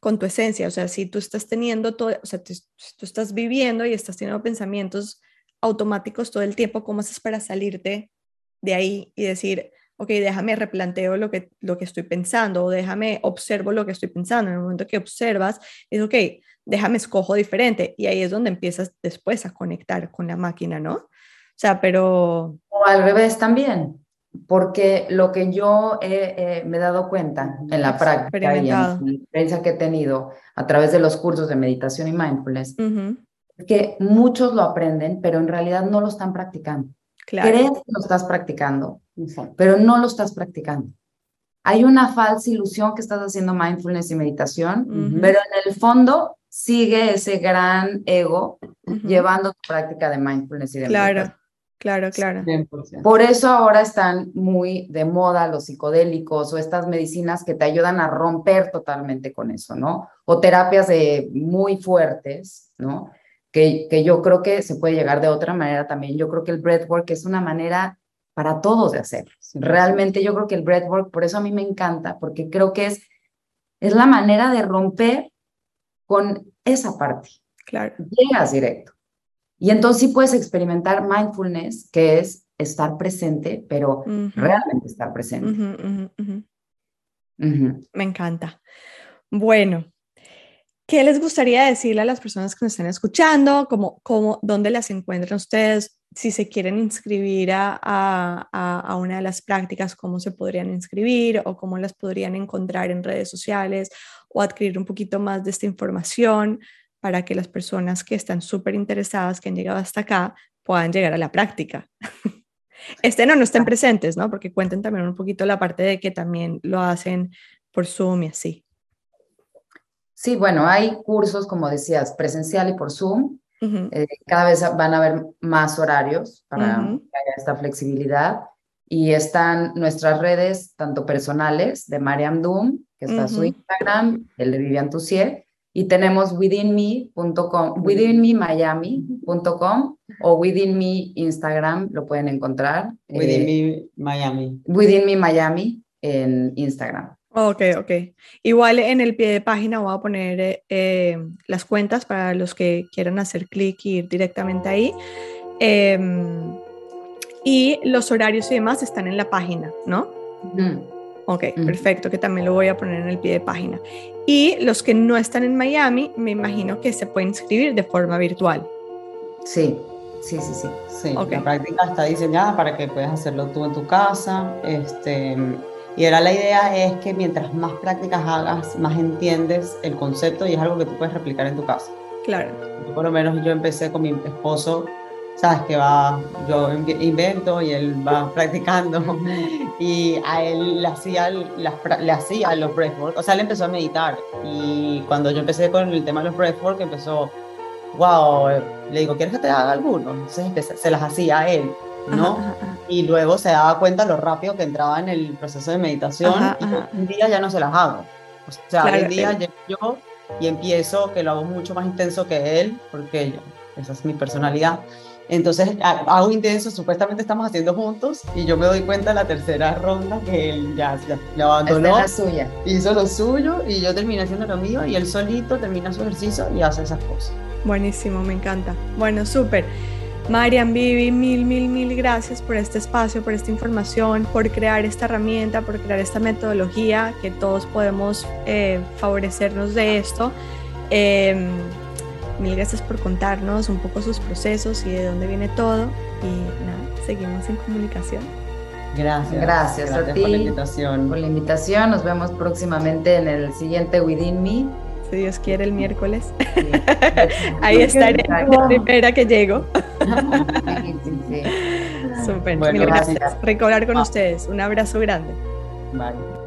con tu esencia, o sea, si tú estás teniendo todo, o sea, tú, estás viviendo y estás teniendo pensamientos automáticos todo el tiempo, ¿cómo haces para salirte de ahí y decir, ok, déjame replanteo lo que, lo que estoy pensando o déjame observo lo que estoy pensando. En el momento que observas, es ok, déjame escojo diferente y ahí es donde empiezas después a conectar con la máquina, ¿no? O sea, pero... O al revés también, porque lo que yo me he dado cuenta en la práctica y en la experiencia que he tenido a través de los cursos de meditación y mindfulness, es que muchos lo aprenden, pero en realidad no lo están practicando. Claro. Crees que lo estás practicando, pero no lo estás practicando. Hay una falsa ilusión que estás haciendo mindfulness y meditación, pero en el fondo sigue ese gran ego llevando tu práctica de mindfulness y de claro. Claro, claro. Por eso ahora están muy de moda los psicodélicos o estas medicinas que te ayudan a romper totalmente con eso, ¿no? O terapias de muy fuertes, ¿no? Que, que yo creo que se puede llegar de otra manera también. Yo creo que el breathwork es una manera para todos de hacerlo. Realmente yo creo que el breathwork, por eso a mí me encanta, porque creo que es, es la manera de romper con esa parte. Claro. Llegas directo. Y entonces sí puedes experimentar mindfulness, que es estar presente, pero realmente estar presente. Me encanta. Bueno, ¿qué les gustaría decirle a las personas que nos están escuchando? ¿Cómo, cómo, ¿Dónde las encuentran ustedes? Si se quieren inscribir a, a, a, una de las prácticas, ¿cómo se podrían inscribir o cómo las podrían encontrar en redes sociales o adquirir un poquito más de esta información? Para que las personas que están súper interesadas, que han llegado hasta acá, puedan llegar a la práctica. Este no, no estén presentes, ¿no? Porque cuenten también un poquito la parte de que también lo hacen por Zoom y así. Sí, bueno, hay cursos, como decías, presencial y por Zoom. Eh, cada vez van a haber más horarios para que haya esta flexibilidad. Y están nuestras redes, tanto personales, de Mariam Doom, que está su Instagram, el de Vivian Tussier, y tenemos withinme.com, withinmemiami.com o withinme Instagram, lo pueden encontrar. Eh, Miami. Within me Miami en Instagram. Ok, ok. Igual en el pie de página voy a poner eh, eh, las cuentas para los que quieran hacer clic y ir directamente ahí. Em, y los horarios y demás están en la página, ¿no? Ok, perfecto, que también lo voy a poner en el pie de página. Y los que no están en Miami, me imagino que se pueden inscribir de forma virtual. Sí, sí, sí, sí. Sí, la práctica está diseñada para que puedas hacerlo tú en tu casa. Este, y ahora la idea es que mientras más prácticas hagas, más entiendes el concepto y es algo que tú puedes replicar en tu casa. Claro. por lo menos yo empecé con mi esposo sabes que va, yo invento y él va practicando y a él le hacía, le hacía los breathwork, o sea, él empezó a meditar y cuando yo empecé con el tema de los breathwork empezó, wow, le digo, ¿quieres que te haga alguno? Entonces se las hacía a él, ¿no? Y luego se daba cuenta lo rápido que entraba en el proceso de meditación y un día ya no se las hago. O sea, hoy día llego yo y empiezo, que lo hago mucho más intenso que él, porque esa es mi personalidad. Entonces hago intenso, supuestamente estamos haciendo juntos y yo me doy cuenta en la tercera ronda que él ya, ya abandonó. la suya. Hizo lo suyo y yo terminé haciendo lo mío y él solito termina su ejercicio y hace esas cosas. Buenísimo, me encanta. Bueno, súper. Marian Vivi, mil, mil, mil gracias por este espacio, por esta información, por crear esta herramienta, por crear esta metodología que todos podemos eh, favorecernos de esto. Eh, Mil gracias por contarnos un poco sus procesos y de dónde viene todo. Y nada, seguimos en comunicación. Gracias. Gracias, a ti por la invitación. Por la invitación. Nos vemos próximamente en el siguiente Within Me. Si Dios quiere, el miércoles. Ahí estaré la primera que llego. Súper. Mil gracias. Recobrar con ustedes. Un abrazo grande. Bye.